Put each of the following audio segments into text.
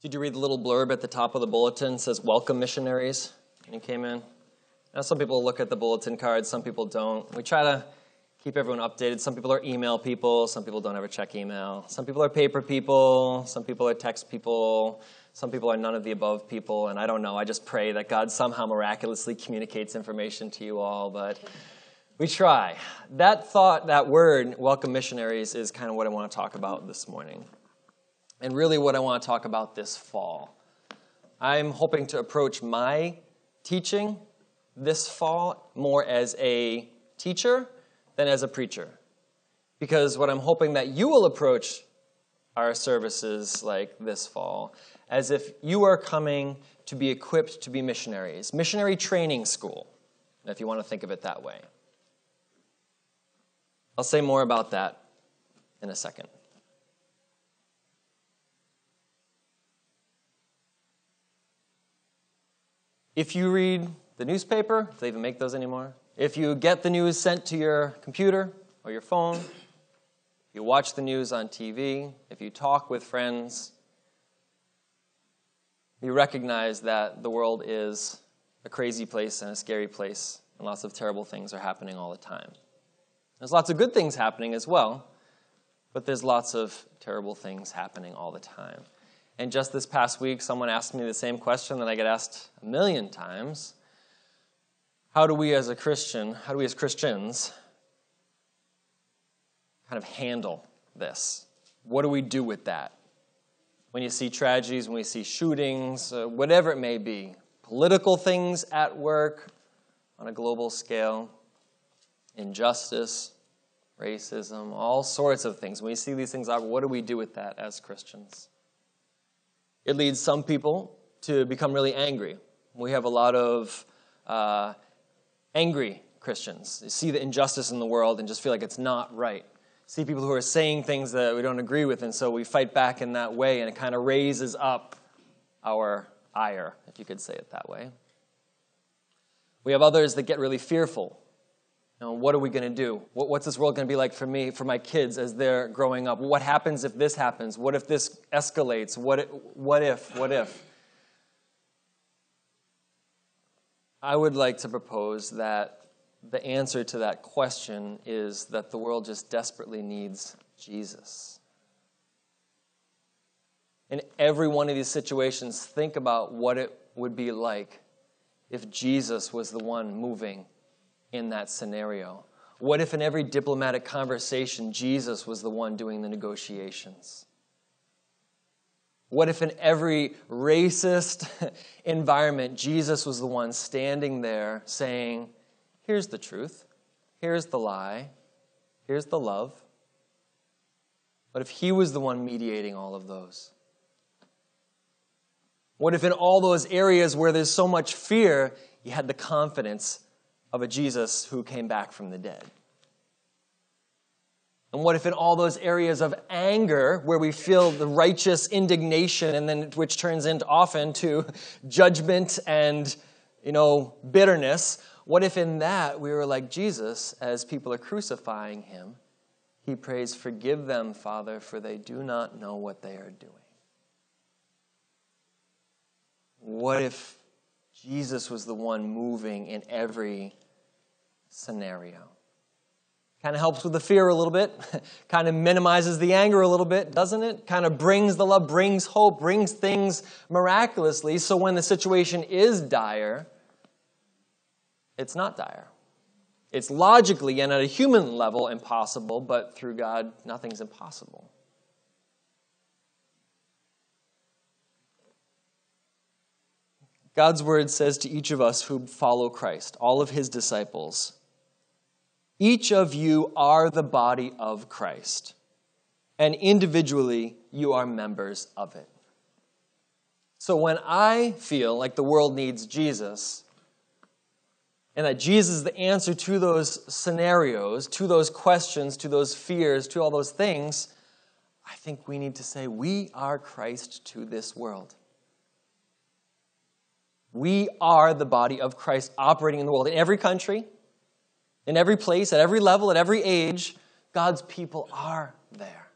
Did you read the little blurb at the top of the bulletin? It says, Welcome, missionaries, when you came in. Now, some people look at the bulletin cards, some people don't. We try to keep everyone updated. Some people are email people, some people don't ever check email. Some people are paper people, some people are text people, some people are none of the above people, and I don't know. I just pray that God somehow miraculously communicates information to you all, but we try. That thought, that word, welcome missionaries, is kind of what I want to talk about this morning and really what I want to talk about this fall. I'm hoping to approach my teaching this fall more as a teacher than as a preacher. Because what I'm hoping that you will approach our services like this fall as if you are coming to be equipped to be missionaries, missionary training school, if you want to think of it that way. I'll say more about that in a second. If you read the newspaper, if they even make those anymore? If you get the news sent to your computer or your phone, you watch the news on TV, if you talk with friends, you recognize that the world is a crazy place and a scary place, and lots of terrible things are happening all the time. There's lots of good things happening as well, but there's lots of terrible things happening all the time. And just this past week, someone asked me the same question that I get asked a million times How do we as a Christian, how do we as Christians kind of handle this? What do we do with that? When you see tragedies, when we see shootings, uh, whatever it may be, political things at work on a global scale, injustice, racism, all sorts of things. When we see these things, what do we do with that as Christians? It leads some people to become really angry. We have a lot of uh, angry Christians. They see the injustice in the world and just feel like it's not right. See people who are saying things that we don't agree with, and so we fight back in that way, and it kind of raises up our ire, if you could say it that way. We have others that get really fearful what are we going to do? What, what's this world going to be like for me, for my kids as they're growing up? What happens if this happens? What if this escalates? What, what if? What if? I would like to propose that the answer to that question is that the world just desperately needs Jesus. In every one of these situations, think about what it would be like if Jesus was the one moving in that scenario? What if in every diplomatic conversation, Jesus was the one doing the negotiations? What if in every racist environment, Jesus was the one standing there saying, Here's the truth, here's the lie, here's the love? What if he was the one mediating all of those? What if in all those areas where there's so much fear, you had the confidence of a Jesus who came back from the dead? And what if in all those areas of anger where we feel the righteous indignation and then which turns into often to judgment and you know bitterness, what if in that we were like Jesus as people are crucifying him? He prays, Forgive them, Father, for they do not know what they are doing. What if Jesus was the one moving in every scenario. Kind of helps with the fear a little bit, kind of minimizes the anger a little bit, doesn't it? Kind of brings the love, brings hope, brings things miraculously. So when the situation is dire, it's not dire. It's logically and at a human level impossible, but through God, nothing's impossible. God's word says to each of us who follow Christ, all of his disciples, each of you are the body of Christ, and individually you are members of it. So when I feel like the world needs Jesus, and that Jesus is the answer to those scenarios, to those questions, to those fears, to all those things, I think we need to say, We are Christ to this world. We are the body of Christ operating in the world. In every country, in every place, at every level, at every age, God's people are there.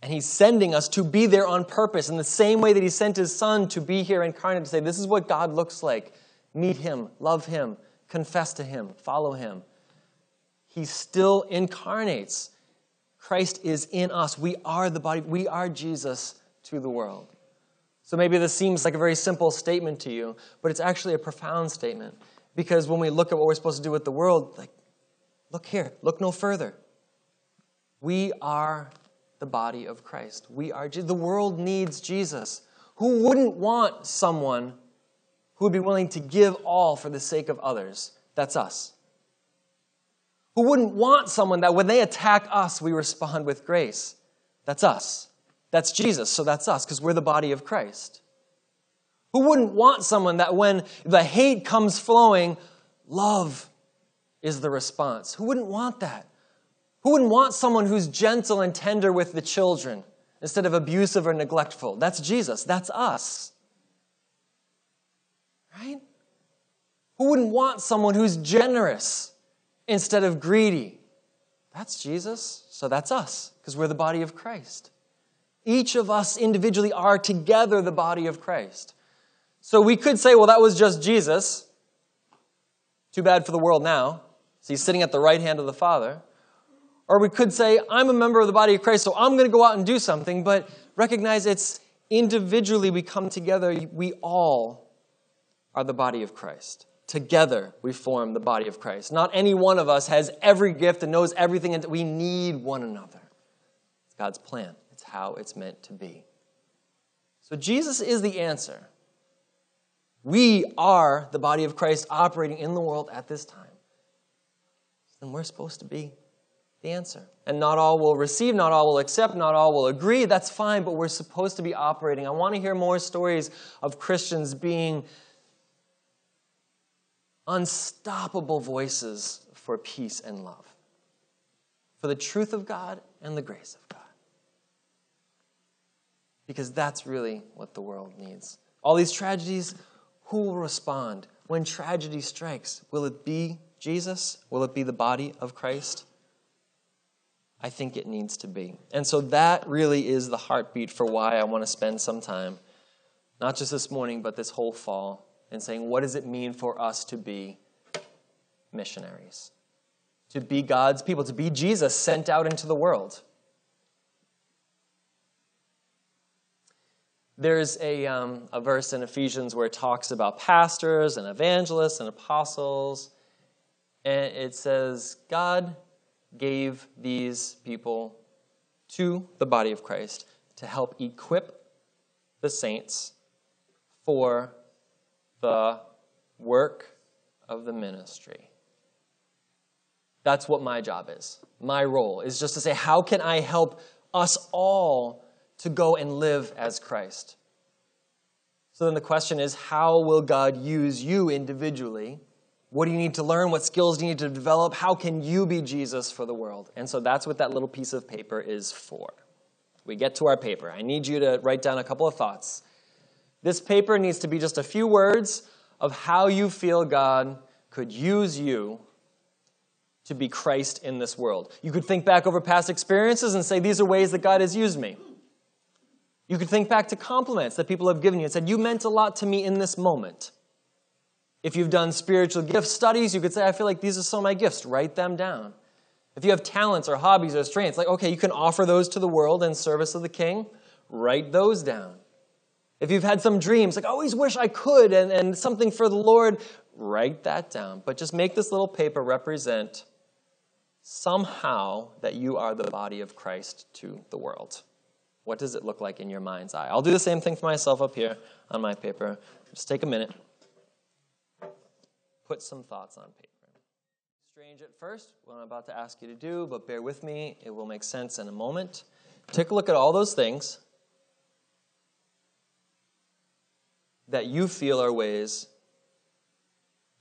And he's sending us to be there on purpose in the same way that he sent his son to be here incarnate to say, This is what God looks like. Meet him, love him, confess to him, follow him. He still incarnates. Christ is in us. We are the body, we are Jesus to the world. So maybe this seems like a very simple statement to you, but it's actually a profound statement. Because when we look at what we're supposed to do with the world, like, look here, look no further. We are the body of Christ. We are the world needs Jesus. Who wouldn't want someone who would be willing to give all for the sake of others? That's us. Who wouldn't want someone that when they attack us, we respond with grace? That's us. That's Jesus, so that's us, because we're the body of Christ. Who wouldn't want someone that when the hate comes flowing, love is the response? Who wouldn't want that? Who wouldn't want someone who's gentle and tender with the children instead of abusive or neglectful? That's Jesus. That's us. Right? Who wouldn't want someone who's generous instead of greedy? That's Jesus. So that's us, because we're the body of Christ. Each of us individually are together the body of Christ. So we could say, well, that was just Jesus. Too bad for the world now. So he's sitting at the right hand of the Father. Or we could say, I'm a member of the body of Christ, so I'm going to go out and do something, but recognize it's individually we come together. We all are the body of Christ. Together we form the body of Christ. Not any one of us has every gift and knows everything, and we need one another. It's God's plan, how it's meant to be. So Jesus is the answer. We are the body of Christ operating in the world at this time. Then we're supposed to be the answer. And not all will receive, not all will accept, not all will agree. That's fine, but we're supposed to be operating. I want to hear more stories of Christians being unstoppable voices for peace and love, for the truth of God and the grace of God. Because that's really what the world needs. All these tragedies, who will respond? When tragedy strikes, will it be Jesus? Will it be the body of Christ? I think it needs to be. And so that really is the heartbeat for why I want to spend some time, not just this morning, but this whole fall, in saying, what does it mean for us to be missionaries? To be God's people, to be Jesus sent out into the world. There's a, um, a verse in Ephesians where it talks about pastors and evangelists and apostles, and it says, God gave these people to the body of Christ to help equip the saints for the work of the ministry. That's what my job is. My role is just to say, how can I help us all to go and live as Christ? So then the question is, how will God use you individually what do you need to learn? What skills do you need to develop? How can you be Jesus for the world? And so that's what that little piece of paper is for. We get to our paper. I need you to write down a couple of thoughts. This paper needs to be just a few words of how you feel God could use you to be Christ in this world. You could think back over past experiences and say, These are ways that God has used me. You could think back to compliments that people have given you and said, You meant a lot to me in this moment. If you've done spiritual gift studies, you could say, I feel like these are some of my gifts. Write them down. If you have talents or hobbies or strengths, like, okay, you can offer those to the world in service of the king, write those down. If you've had some dreams, like, I always wish I could, and, and something for the Lord, write that down. But just make this little paper represent somehow that you are the body of Christ to the world. What does it look like in your mind's eye? I'll do the same thing for myself up here on my paper. Just take a minute put some thoughts on paper. Strange at first, what I'm about to ask you to do, but bear with me, it will make sense in a moment. Take a look at all those things that you feel are ways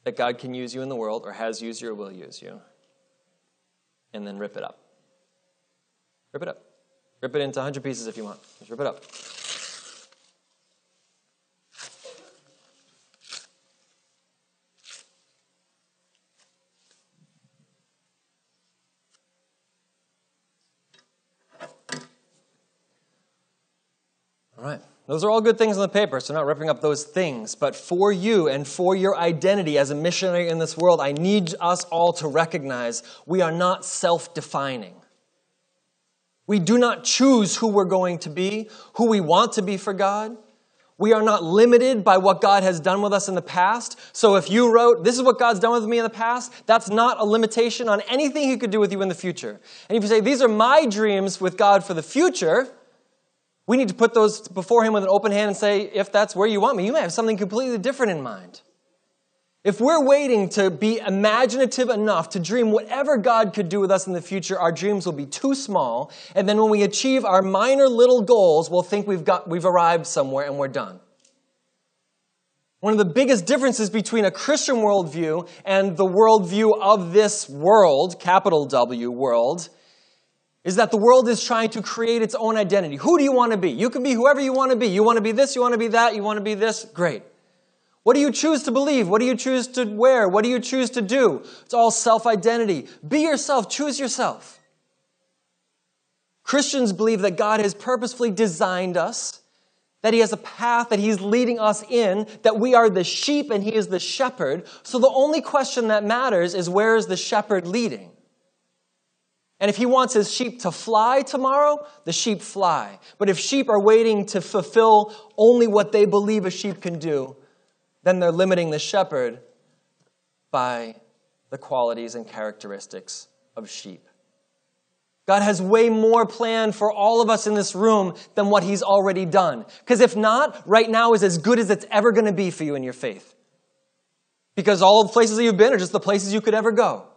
that God can use you in the world, or has used you, or will use you. And then rip it up. Rip it up. Rip it into 100 pieces if you want. Just rip it up. All right. Those are all good things on the paper, so I'm not ripping up those things. But for you and for your identity as a missionary in this world, I need us all to recognize we are not self defining. We do not choose who we're going to be, who we want to be for God. We are not limited by what God has done with us in the past. So if you wrote, This is what God's done with me in the past, that's not a limitation on anything He could do with you in the future. And if you say, These are my dreams with God for the future, we need to put those before Him with an open hand and say, If that's where you want me, you may have something completely different in mind. If we're waiting to be imaginative enough to dream whatever God could do with us in the future, our dreams will be too small. And then when we achieve our minor little goals, we'll think we've, got, we've arrived somewhere and we're done. One of the biggest differences between a Christian worldview and the worldview of this world, capital W world, is that the world is trying to create its own identity. Who do you want to be? You can be whoever you want to be. You want to be this, you want to be that, you want to be this. Great. What do you choose to believe? What do you choose to wear? What do you choose to do? It's all self identity. Be yourself, choose yourself. Christians believe that God has purposefully designed us, that He has a path that He's leading us in, that we are the sheep and He is the shepherd. So the only question that matters is where is the shepherd leading? And if he wants his sheep to fly tomorrow, the sheep fly. But if sheep are waiting to fulfill only what they believe a sheep can do, then they're limiting the shepherd by the qualities and characteristics of sheep. God has way more planned for all of us in this room than what He's already done. Because if not, right now is as good as it's ever going to be for you in your faith. Because all the places that you've been are just the places you could ever go.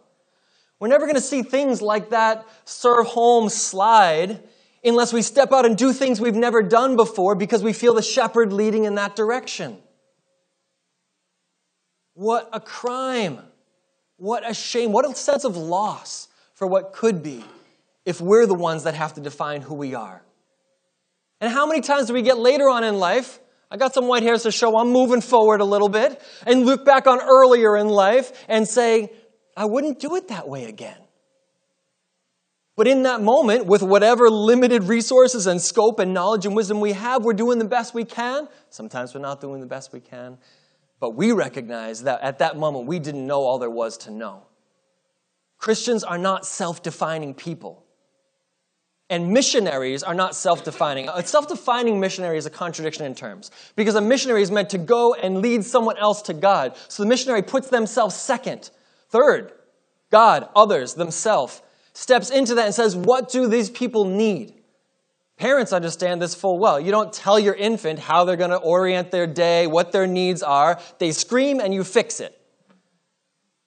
We're never going to see things like that serve home slide unless we step out and do things we've never done before because we feel the shepherd leading in that direction. What a crime. What a shame. What a sense of loss for what could be if we're the ones that have to define who we are. And how many times do we get later on in life? I got some white hairs to show I'm moving forward a little bit and look back on earlier in life and say, I wouldn't do it that way again. But in that moment, with whatever limited resources and scope and knowledge and wisdom we have, we're doing the best we can. Sometimes we're not doing the best we can. But we recognize that at that moment, we didn't know all there was to know. Christians are not self defining people. And missionaries are not self defining. A uh, self defining missionary is a contradiction in terms because a missionary is meant to go and lead someone else to God. So the missionary puts themselves second. Third, God, others, themselves, steps into that and says, What do these people need? Parents understand this full well. You don't tell your infant how they're going to orient their day, what their needs are. They scream and you fix it.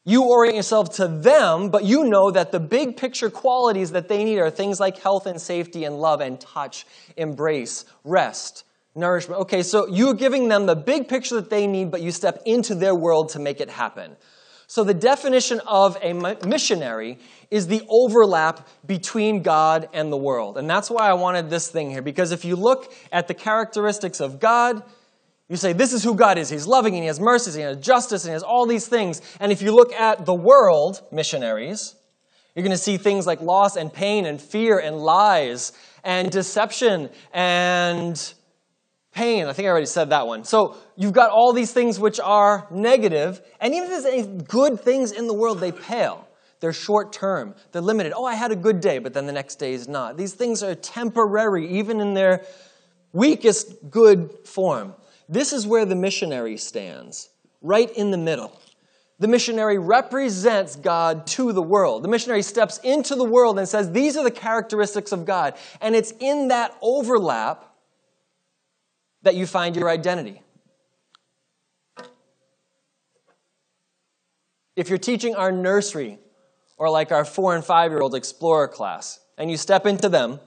You orient yourself to them, but you know that the big picture qualities that they need are things like health and safety and love and touch, embrace, rest, nourishment. Okay, so you're giving them the big picture that they need, but you step into their world to make it happen. So, the definition of a missionary is the overlap between God and the world. And that's why I wanted this thing here, because if you look at the characteristics of God, you say, This is who God is. He's loving and He has mercy and He has justice and He has all these things. And if you look at the world, missionaries, you're going to see things like loss and pain and fear and lies and deception and pain. I think I already said that one. So you've got all these things which are negative, and even if there's any good things in the world, they pale. They're short term, they're limited. Oh, I had a good day, but then the next day is not. These things are temporary, even in their weakest good form. This is where the missionary stands, right in the middle. The missionary represents God to the world. The missionary steps into the world and says, These are the characteristics of God. And it's in that overlap that you find your identity. If you're teaching our nursery or like our four and five year old explorer class, and you step into them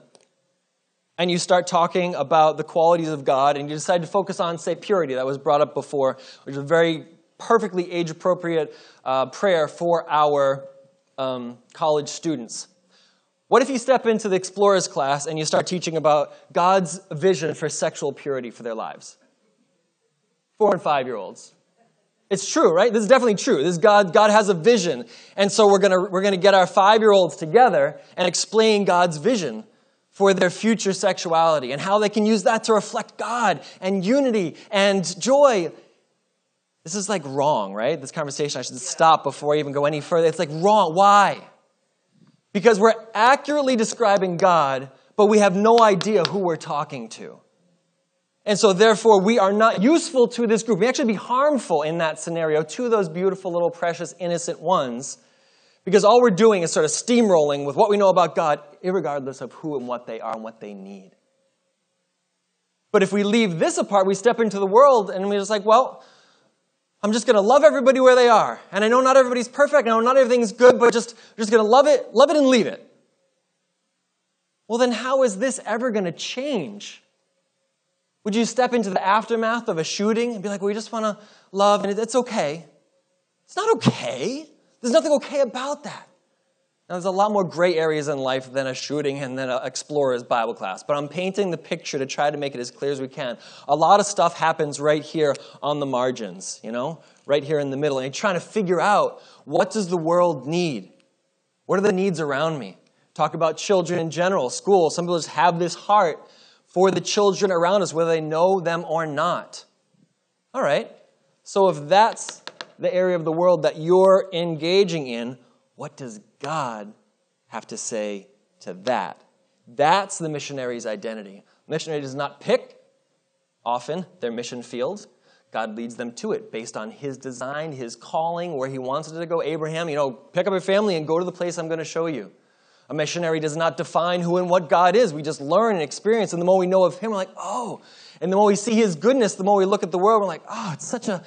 and you start talking about the qualities of God, and you decide to focus on, say, purity, that was brought up before, which is a very perfectly age appropriate uh, prayer for our um, college students. What if you step into the explorers class and you start teaching about God's vision for sexual purity for their lives? Four and five year olds. It's true, right? This is definitely true. This God, God has a vision. And so we're gonna, we're gonna get our five year olds together and explain God's vision for their future sexuality and how they can use that to reflect God and unity and joy. This is like wrong, right? This conversation, I should stop before I even go any further. It's like wrong. Why? Because we're accurately describing God, but we have no idea who we're talking to. And so, therefore, we are not useful to this group. We actually be harmful in that scenario to those beautiful, little, precious, innocent ones because all we're doing is sort of steamrolling with what we know about God, regardless of who and what they are and what they need. But if we leave this apart, we step into the world and we're just like, well, I'm just going to love everybody where they are. And I know not everybody's perfect. I know not everything's good, but just, just going to love it, love it and leave it. Well, then how is this ever going to change? Would you step into the aftermath of a shooting and be like, well, we just want to love and it's okay? It's not okay. There's nothing okay about that. Now, there's a lot more gray areas in life than a shooting and then an explorer's Bible class, but I'm painting the picture to try to make it as clear as we can. A lot of stuff happens right here on the margins, you know, right here in the middle, and you're trying to figure out what does the world need? What are the needs around me? Talk about children in general, school. Some people just have this heart for the children around us, whether they know them or not. All right, so if that's the area of the world that you're engaging in, what does God have to say to that? That's the missionary's identity. missionary does not pick often their mission field. God leads them to it based on his design, his calling, where he wants it to go. Abraham, you know, pick up your family and go to the place I'm going to show you. A missionary does not define who and what God is. We just learn and experience. And the more we know of him, we're like, oh. And the more we see his goodness, the more we look at the world, we're like, oh, it's such a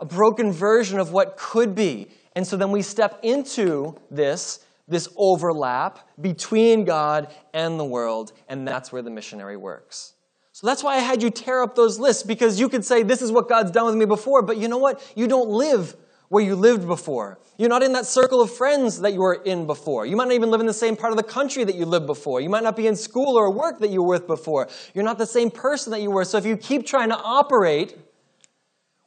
a broken version of what could be. And so then we step into this, this overlap between God and the world, and that's where the missionary works. So that's why I had you tear up those lists, because you could say, This is what God's done with me before, but you know what? You don't live where you lived before. You're not in that circle of friends that you were in before. You might not even live in the same part of the country that you lived before. You might not be in school or work that you were with before. You're not the same person that you were. So if you keep trying to operate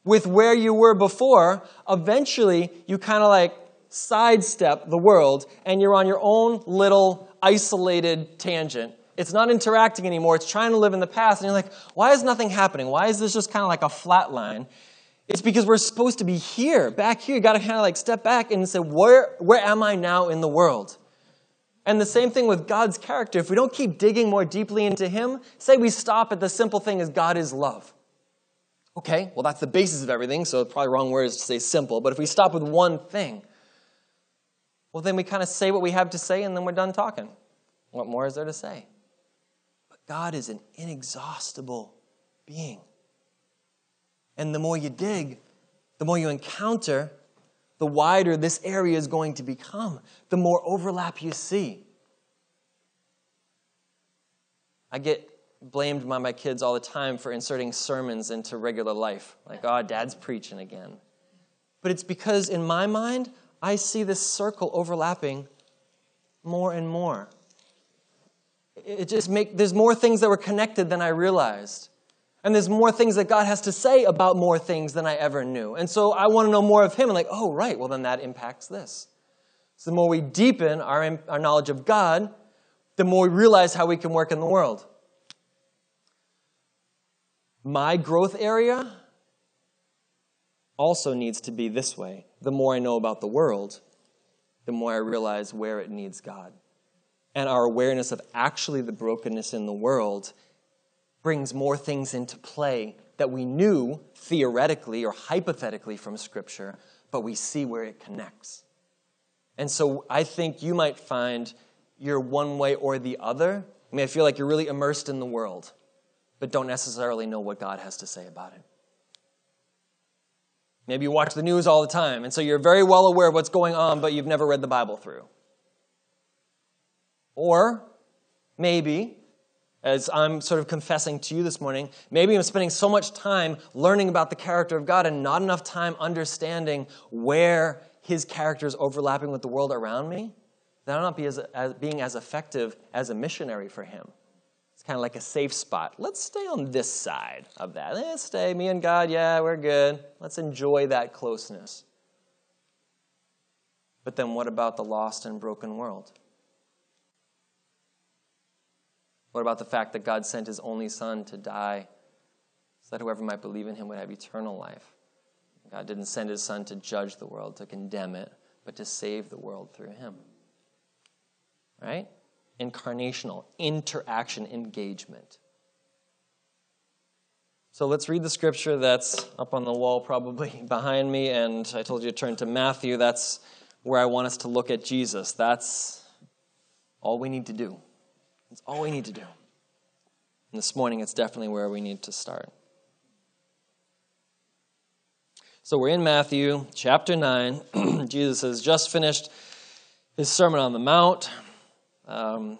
with where you were before, eventually you kind of like sidestep the world and you're on your own little isolated tangent. It's not interacting anymore. It's trying to live in the past. And you're like, why is nothing happening? Why is this just kind of like a flat line? It's because we're supposed to be here, back here. You got to kind of like step back and say, where, where am I now in the world? And the same thing with God's character. If we don't keep digging more deeply into Him, say we stop at the simple thing as God is love. Okay, well, that's the basis of everything, so probably wrong word to say simple. But if we stop with one thing, well, then we kind of say what we have to say and then we're done talking. What more is there to say? But God is an inexhaustible being. And the more you dig, the more you encounter, the wider this area is going to become, the more overlap you see. I get blamed by my kids all the time for inserting sermons into regular life. Like, oh, dad's preaching again. But it's because in my mind, I see this circle overlapping more and more. It just make there's more things that were connected than I realized. And there's more things that God has to say about more things than I ever knew. And so I want to know more of Him. And like, oh, right, well, then that impacts this. So the more we deepen our, our knowledge of God, the more we realize how we can work in the world my growth area also needs to be this way. The more I know about the world, the more I realize where it needs God. And our awareness of actually the brokenness in the world brings more things into play that we knew theoretically or hypothetically from Scripture, but we see where it connects. And so I think you might find you're one way or the other. I mean, I feel like you're really immersed in the world but don't necessarily know what God has to say about it. Maybe you watch the news all the time, and so you're very well aware of what's going on, but you've never read the Bible through. Or maybe, as I'm sort of confessing to you this morning, maybe I'm spending so much time learning about the character of God and not enough time understanding where his character is overlapping with the world around me that I'll not be as, as, being as effective as a missionary for him kind of like a safe spot. Let's stay on this side of that. Let's stay, me and God, yeah, we're good. Let's enjoy that closeness. But then what about the lost and broken world? What about the fact that God sent his only son to die so that whoever might believe in him would have eternal life? God didn't send his son to judge the world, to condemn it, but to save the world through him. Right? Incarnational, interaction, engagement. So let's read the scripture that's up on the wall, probably behind me. And I told you to turn to Matthew. That's where I want us to look at Jesus. That's all we need to do. That's all we need to do. And this morning, it's definitely where we need to start. So we're in Matthew chapter 9. Jesus has just finished his Sermon on the Mount. Um,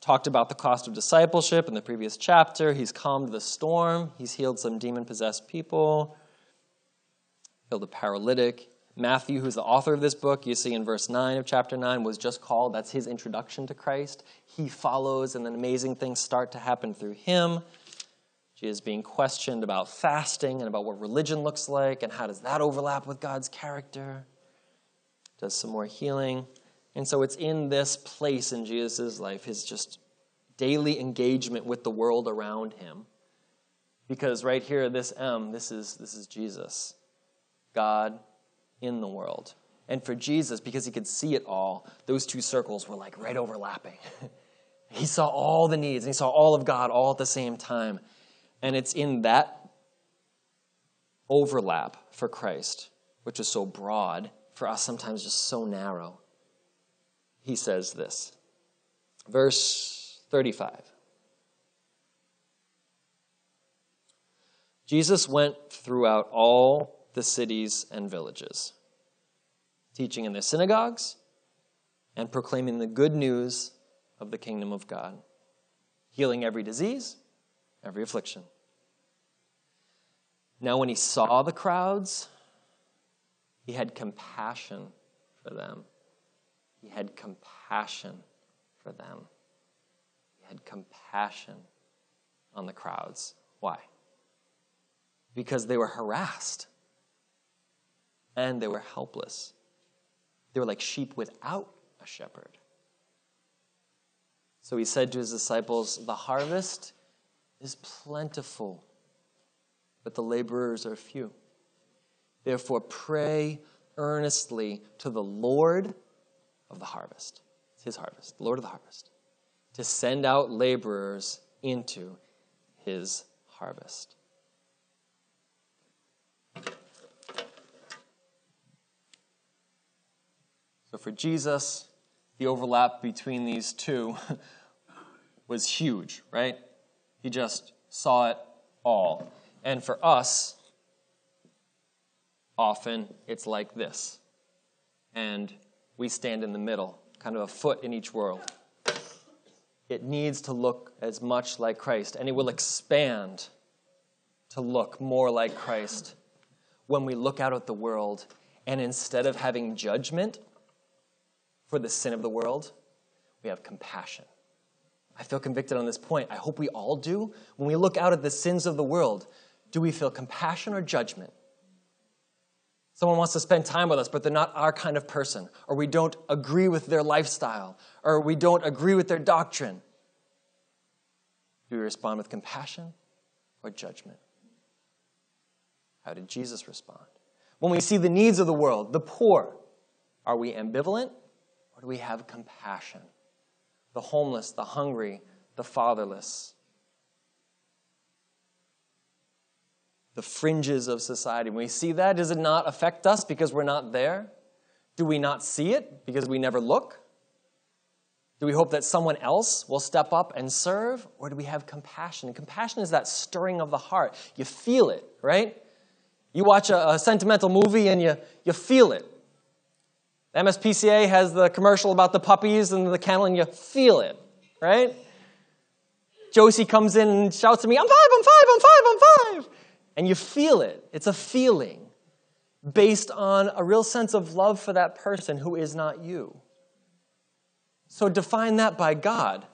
talked about the cost of discipleship in the previous chapter. He's calmed the storm. He's healed some demon possessed people, healed a paralytic. Matthew, who's the author of this book, you see in verse 9 of chapter 9, was just called. That's his introduction to Christ. He follows, and then amazing things start to happen through him. Is being questioned about fasting and about what religion looks like and how does that overlap with God's character. Does some more healing. And so it's in this place in Jesus' life, his just daily engagement with the world around him. Because right here, this M, this is, this is Jesus, God in the world. And for Jesus, because he could see it all, those two circles were like right overlapping. he saw all the needs, and he saw all of God all at the same time. And it's in that overlap for Christ, which is so broad, for us sometimes just so narrow he says this. Verse 35. Jesus went throughout all the cities and villages, teaching in their synagogues and proclaiming the good news of the kingdom of God, healing every disease, every affliction. Now, when he saw the crowds, he had compassion for them he had compassion for them. He had compassion on the crowds. Why? Because they were harassed and they were helpless. They were like sheep without a shepherd. So he said to his disciples, The harvest is plentiful, but the laborers are few. Therefore, pray earnestly to the Lord of the harvest. It's his harvest, the Lord of the harvest, to send out laborers into his harvest. So for Jesus, the overlap between these two was huge, right? He just saw it all. And for us, often it's like this. And we stand in the middle, kind of a foot in each world. It needs to look as much like Christ, and it will expand to look more like Christ when we look out at the world and instead of having judgment for the sin of the world, we have compassion. I feel convicted on this point. I hope we all do. When we look out at the sins of the world, do we feel compassion or judgment? Someone wants to spend time with us, but they're not our kind of person, or we don't agree with their lifestyle, or we don't agree with their doctrine. Do we respond with compassion or judgment? How did Jesus respond? When we see the needs of the world, the poor, are we ambivalent or do we have compassion? The homeless, the hungry, the fatherless. The fringes of society. When we see that, does it not affect us because we're not there? Do we not see it because we never look? Do we hope that someone else will step up and serve? Or do we have compassion? And compassion is that stirring of the heart. You feel it, right? You watch a, a sentimental movie and you, you feel it. MSPCA has the commercial about the puppies and the kennel, and you feel it, right? Josie comes in and shouts at me, I'm five, I'm five, I'm five, I'm five and you feel it. It's a feeling based on a real sense of love for that person who is not you. So define that by God.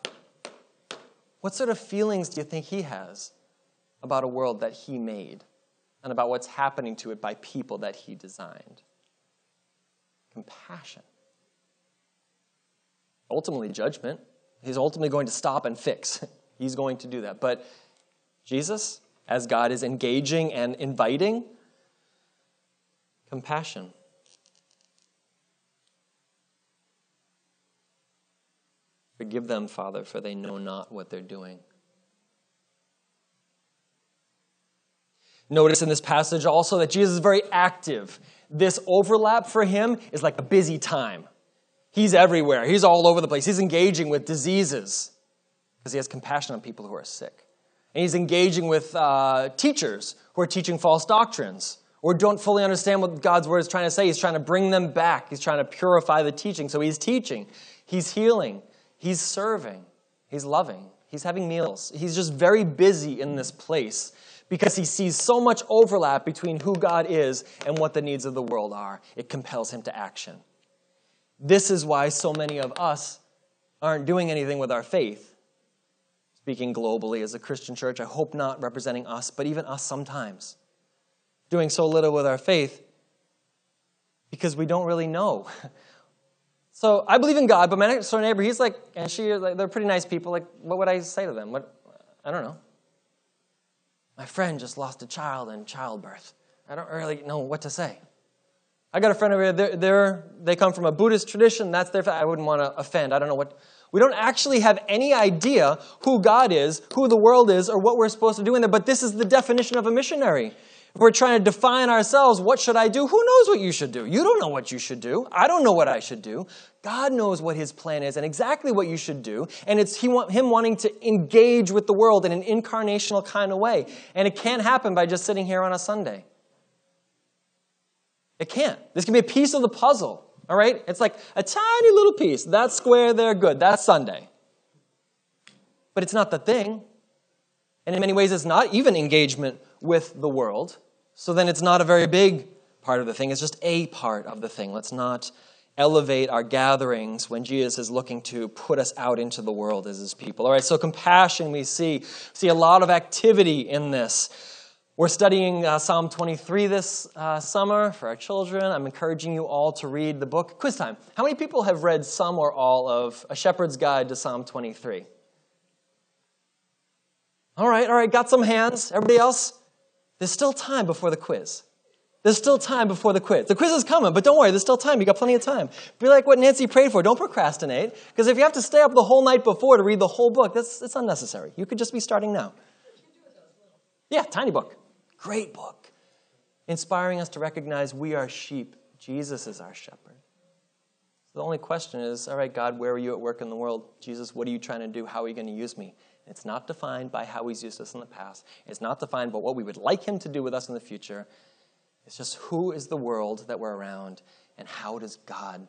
What sort of feelings do you think He has about a world that He made and about what's happening to it by people that He designed? Compassion. Ultimately, judgment. He's ultimately going to stop and fix, He's going to do that. But Jesus, as God is engaging and inviting, compassion. Forgive them, Father, for they know not what they're doing. Notice in this passage also that Jesus is very active. This overlap for him is like a busy time. He's everywhere, he's all over the place. He's engaging with diseases because he has compassion on people who are sick. And he's engaging with uh, teachers who are teaching false doctrines or don't fully understand what God's word is trying to say. He's trying to bring them back, he's trying to purify the teaching. So he's teaching, he's healing, he's serving, he's loving, he's having meals. He's just very busy in this place because he sees so much overlap between who God is and what the needs of the world are. It compels him to action. This is why so many of us aren't doing anything with our faith. Speaking globally as a Christian church, I hope not representing us, but even us sometimes. Doing so little with our faith because we don't really know. So I believe in God, but my next door neighbor, he's like, and she, like, they're pretty nice people. Like, what would I say to them? What, I don't know. My friend just lost a child in childbirth. I don't really know what to say. I got a friend over here, they're, they're, they come from a Buddhist tradition. That's their, I wouldn't want to offend. I don't know what. We don't actually have any idea who God is, who the world is, or what we're supposed to do in there, but this is the definition of a missionary. If we're trying to define ourselves, what should I do? Who knows what you should do? You don't know what you should do. I don't know what I should do. God knows what his plan is and exactly what you should do. And it's he, him wanting to engage with the world in an incarnational kind of way. And it can't happen by just sitting here on a Sunday. It can't. This can be a piece of the puzzle. All right? It's like a tiny little piece. That square there, good. That's Sunday. But it's not the thing. And in many ways, it's not even engagement with the world. So then it's not a very big part of the thing, it's just a part of the thing. Let's not elevate our gatherings when Jesus is looking to put us out into the world as his people. All right, so compassion we see. See a lot of activity in this. We're studying uh, Psalm 23 this uh, summer for our children. I'm encouraging you all to read the book. Quiz time. How many people have read some or all of A Shepherd's Guide to Psalm 23? All right, all right, got some hands. Everybody else? There's still time before the quiz. There's still time before the quiz. The quiz is coming, but don't worry, there's still time. You got plenty of time. Be like what Nancy prayed for. Don't procrastinate, because if you have to stay up the whole night before to read the whole book, that's it's unnecessary. You could just be starting now. Yeah, tiny book. Great book. Inspiring us to recognize we are sheep. Jesus is our shepherd. So the only question is, all right, God, where are you at work in the world? Jesus, what are you trying to do? How are you going to use me? It's not defined by how he's used us in the past. It's not defined by what we would like him to do with us in the future. It's just who is the world that we're around and how does God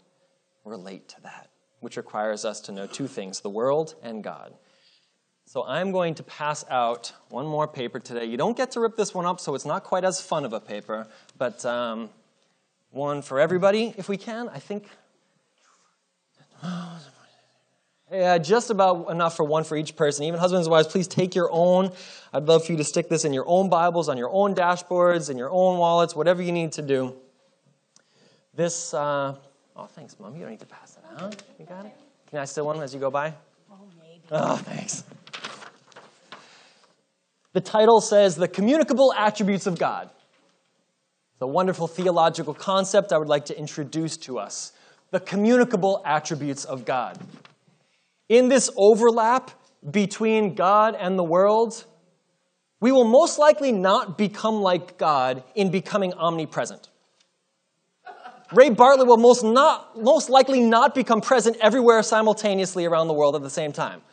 relate to that? Which requires us to know two things the world and God. So I'm going to pass out one more paper today. You don't get to rip this one up, so it's not quite as fun of a paper, but um, one for everybody if we can. I think. Yeah, just about enough for one for each person. Even husbands and wives, please take your own. I'd love for you to stick this in your own Bibles, on your own dashboards, in your own wallets, whatever you need to do. This, uh, oh, thanks, Mom. You don't need to pass it out. You got it? Can I steal one as you go by? Oh, maybe. Oh, thanks. The title says The Communicable Attributes of God. A wonderful theological concept I would like to introduce to us. The communicable attributes of God. In this overlap between God and the world, we will most likely not become like God in becoming omnipresent. Ray Bartlett will most, not, most likely not become present everywhere simultaneously around the world at the same time.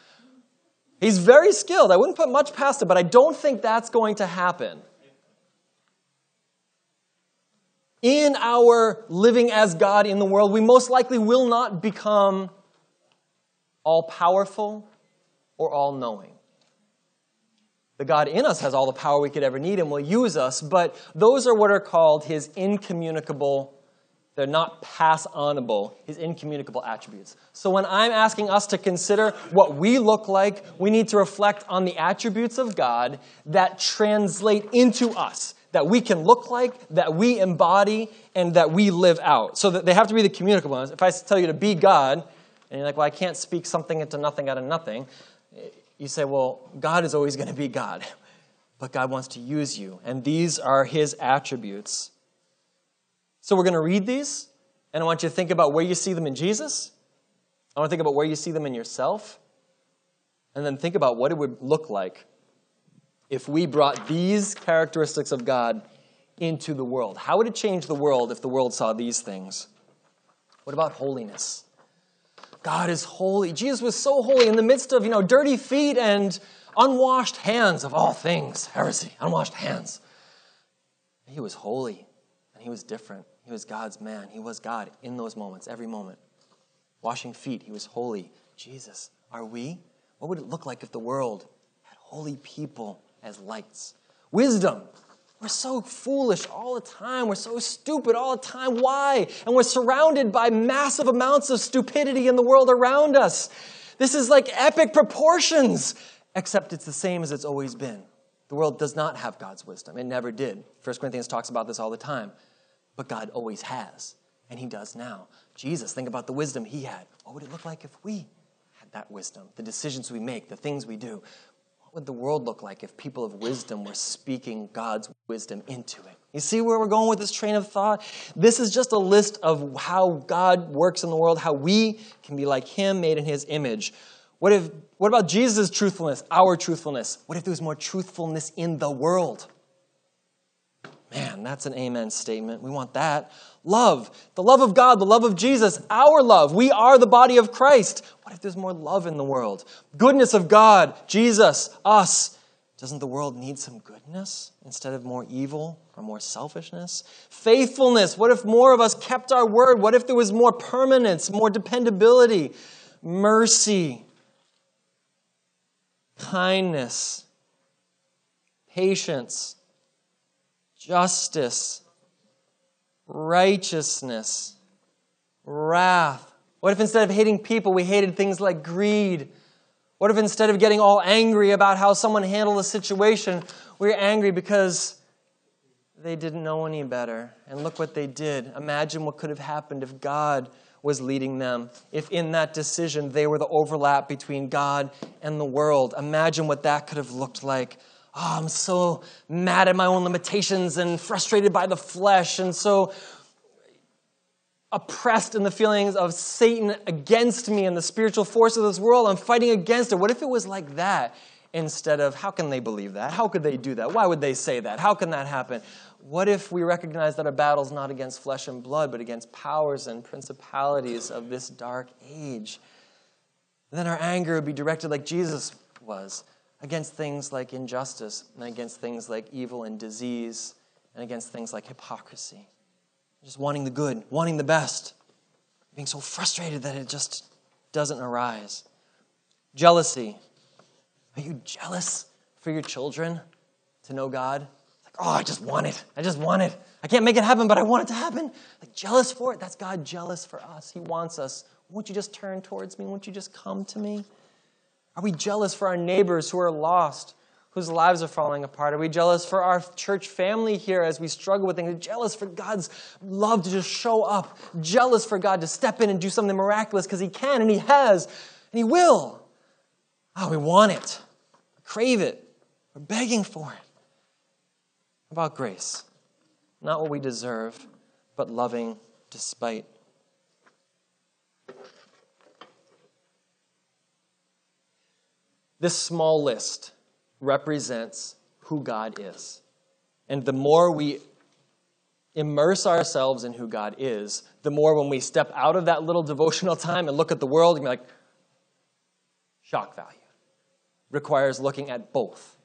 He's very skilled. I wouldn't put much past it, but I don't think that's going to happen. In our living as God in the world, we most likely will not become all powerful, or all knowing. The God in us has all the power we could ever need and will use us, but those are what are called his incommunicable, they're not pass onable, his incommunicable attributes. So when I'm asking us to consider what we look like, we need to reflect on the attributes of God that translate into us, that we can look like, that we embody, and that we live out. So that they have to be the communicable ones. If I tell you to be God, and you're like, well, I can't speak something into nothing out of nothing. you say, well, God is always going to be God, but God wants to use you, and these are his attributes. So we're going to read these, and I want you to think about where you see them in Jesus. I want to think about where you see them in yourself, and then think about what it would look like if we brought these characteristics of God into the world. How would it change the world if the world saw these things? What about holiness? God is holy. Jesus was so holy in the midst of, you know, dirty feet and unwashed hands of all things. Heresy, unwashed hands. He was holy and he was different. He was God's man. He was God in those moments, every moment. Washing feet, he was holy. Jesus, are we? What would it look like if the world had holy people as lights? Wisdom, we're so foolish all the time. We're so stupid all the time. Why? And we're surrounded by massive amounts of stupidity in the world around us. This is like epic proportions, except it's the same as it's always been. The world does not have God's wisdom. It never did. 1 Corinthians talks about this all the time. But God always has, and He does now. Jesus, think about the wisdom He had. What would it look like if we had that wisdom? The decisions we make, the things we do What would the world look like if people of wisdom were speaking God's wisdom into it? You see where we're going with this train of thought? This is just a list of how God works in the world, how we can be like Him, made in His image. What, if, what about Jesus' truthfulness, our truthfulness? What if there was more truthfulness in the world? Man, that's an amen statement. We want that. Love, the love of God, the love of Jesus, our love. We are the body of Christ. What if there's more love in the world? Goodness of God, Jesus, us. Doesn't the world need some goodness instead of more evil or more selfishness? Faithfulness. What if more of us kept our word? What if there was more permanence, more dependability? Mercy, kindness, patience justice, righteousness, wrath. What if instead of hating people, we hated things like greed? What if instead of getting all angry about how someone handled a situation, we we're angry because they didn't know any better? And look what they did. Imagine what could have happened if God was leading them, if in that decision they were the overlap between God and the world. Imagine what that could have looked like oh, I'm so mad at my own limitations and frustrated by the flesh and so oppressed in the feelings of Satan against me and the spiritual force of this world. I'm fighting against it. What if it was like that instead of how can they believe that? How could they do that? Why would they say that? How can that happen? What if we recognize that our battle is not against flesh and blood, but against powers and principalities of this dark age? then our anger would be directed like Jesus was against things like injustice and against things like evil and disease and against things like hypocrisy. Just wanting the good, wanting the best, being so frustrated that it just doesn't arise. Jealousy. Are you jealous for your children to know God? Like, oh, I just want it. I just want it. I can't make it happen, but I want it to happen. Like, jealous for it. That's God jealous for us. He wants us. Won't you just turn towards me? Won't you just come to me? Are we jealous for our neighbors who are lost, whose lives are falling apart? Are we jealous for our church family here as we struggle with things? Jealous for God's love to just show up? Jealous for God to step in and do something miraculous because He can and He has and He will? Oh, we want it, we crave it, we're begging for it. About grace, not what we deserve, but loving despite This small list represents who God is. And the more we immerse ourselves in who God is, the more when we step out of that little devotional time and look at the world, you're like, shock value. Requires looking at both.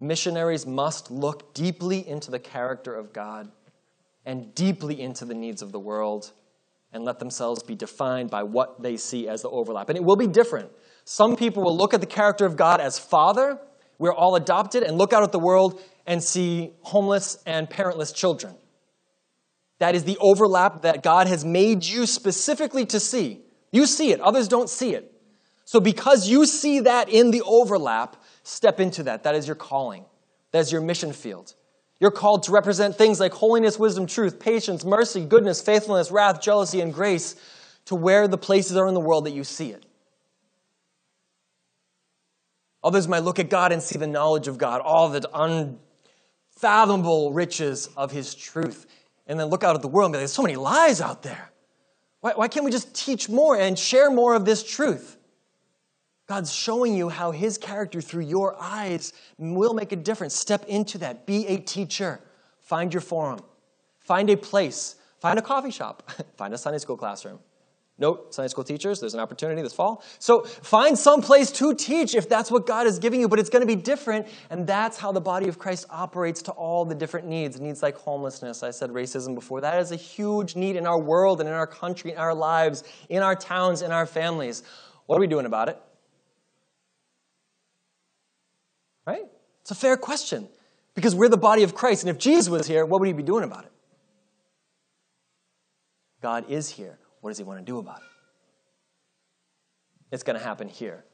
Missionaries must look deeply into the character of God and deeply into the needs of the world and let themselves be defined by what they see as the overlap. And it will be different. Some people will look at the character of God as Father. We're all adopted, and look out at the world and see homeless and parentless children. That is the overlap that God has made you specifically to see. You see it, others don't see it. So, because you see that in the overlap, step into that. That is your calling, that is your mission field. You're called to represent things like holiness, wisdom, truth, patience, mercy, goodness, faithfulness, wrath, jealousy, and grace to where the places are in the world that you see it. Others might look at God and see the knowledge of God, all the unfathomable riches of His truth, and then look out at the world and be like, there's so many lies out there. Why, why can't we just teach more and share more of this truth? God's showing you how His character through your eyes will make a difference. Step into that. Be a teacher. Find your forum. Find a place. Find a coffee shop. Find a Sunday school classroom. Note, Sunday school teachers, there's an opportunity this fall. So find some place to teach if that's what God is giving you, but it's going to be different. And that's how the body of Christ operates to all the different needs. Needs like homelessness. I said racism before. That is a huge need in our world and in our country, in our lives, in our towns, in our families. What are we doing about it? Right? It's a fair question because we're the body of Christ. And if Jesus was here, what would he be doing about it? God is here. What does he want to do about it? It's going to happen here.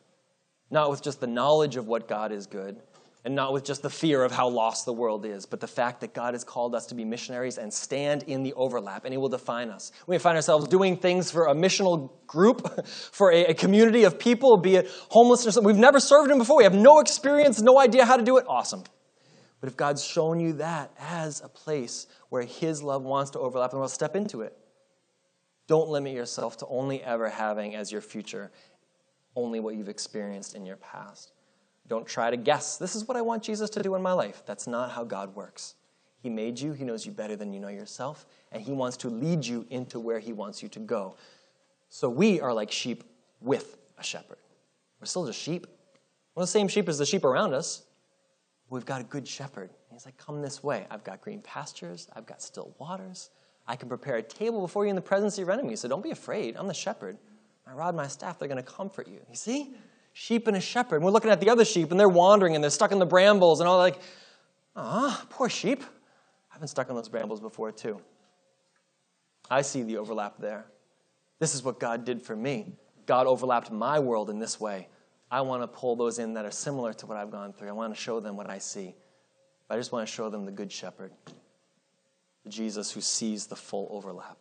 Not with just the knowledge of what God is good, and not with just the fear of how lost the world is, but the fact that God has called us to be missionaries and stand in the overlap, and He will define us. We find ourselves doing things for a missional group, for a, a community of people, be it homelessness. We've never served Him before. We have no experience, no idea how to do it. Awesome. But if God's shown you that as a place where His love wants to overlap, then we'll step into it. Don't limit yourself to only ever having as your future only what you've experienced in your past. Don't try to guess, this is what I want Jesus to do in my life. That's not how God works. He made you, He knows you better than you know yourself, and He wants to lead you into where He wants you to go. So we are like sheep with a shepherd. We're still just sheep. We're the same sheep as the sheep around us. We've got a good shepherd. He's like, Come this way. I've got green pastures, I've got still waters. I can prepare a table before you in the presence of your enemies. So don't be afraid. I'm the shepherd. My rod, my staff, they're going to comfort you. You see? Sheep and a shepherd. We're looking at the other sheep, and they're wandering, and they're stuck in the brambles, and all like, ah, poor sheep. I've been stuck in those brambles before, too. I see the overlap there. This is what God did for me. God overlapped my world in this way. I want to pull those in that are similar to what I've gone through. I want to show them what I see. I just want to show them the good shepherd. Jesus who sees the full overlap.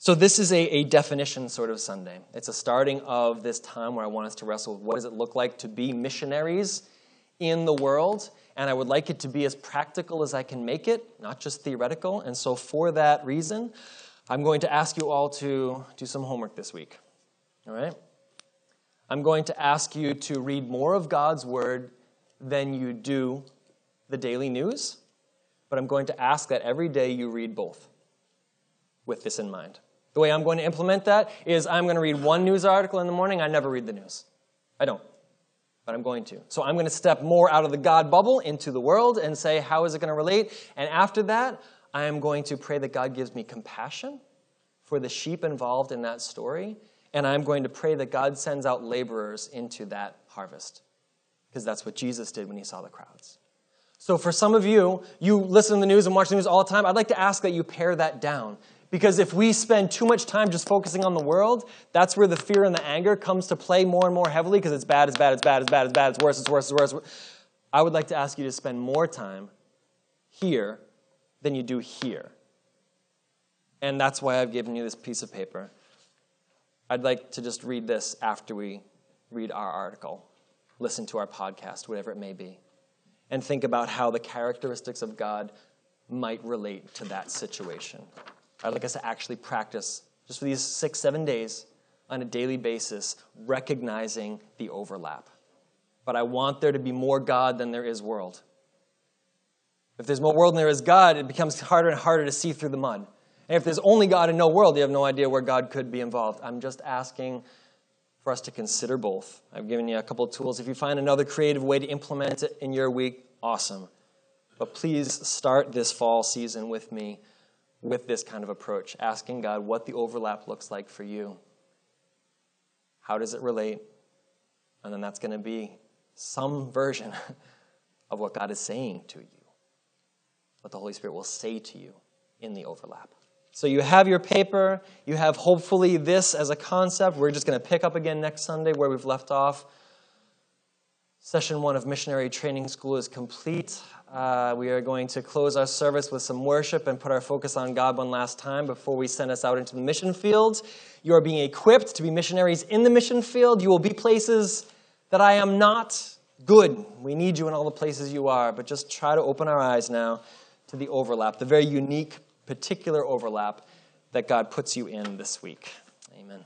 So, this is a, a, definition sort of Sunday. It's a starting of this time where I want us to wrestle with what does it look like to be missionaries in the world. And I would like it to be as practical as I can make it, not just theoretical. And so, for that reason, I'm going to ask you all to do some homework this week. All right? I'm going to ask you to read more of God's Word than you do the daily news but I'm going to ask that every day you read both with this in mind. The way I'm going to implement that is I'm going to read one news article in the morning. I never read the news. I don't. But I'm going to. So I'm going to step more out of the God bubble into the world and say, how is it going to relate? And after that, I am going to pray that God gives me compassion for the sheep involved in that story. And I'm going to pray that God sends out laborers into that harvest. Because that's what Jesus did when he saw the crowds. So for some of you, you listen to the news and watch the news all the time. I'd like to ask that you pare that down. Because if we spend too much time just focusing on the world, that's where the fear and the anger comes to play more and more heavily because it's bad, it's bad, it's bad, it's bad, it's bad, it's worse, it's worse, it's worse. I would like to ask you to spend more time here than you do here. And that's why I've given you this piece of paper. I'd like to just read this after we read our article, listen to our podcast, whatever it may be and think about how the characteristics of God might relate to that situation. I'd like us to actually practice just for these six, seven days on a daily basis, recognizing the overlap. But I want there to be more God than there is world. If there's more world than there is God, it becomes harder and harder to see through the mud. And if there's only God and no world, you have no idea where God could be involved. I'm just asking for us to consider both. I've given you a couple of tools. If you find another creative way to implement it in your week, awesome. But please start this fall season with me with this kind of approach, asking God what the overlap looks like for you. How does it relate? And then that's going to be some version of what God is saying to you, what the Holy Spirit will say to you in the overlap. So you have your paper, you have hopefully this as a concept. We're just going to pick up again next Sunday where we've left off. Session one of Missionary Training School is complete. Uh, we are going to close our service with some worship and put our focus on God one last time before we send us out into the mission field. You are being equipped to be missionaries in the mission field. You will be places that I am not good. We need you in all the places you are, but just try to open our eyes now to the overlap, the very unique particular overlap that God puts you in this week. Amen.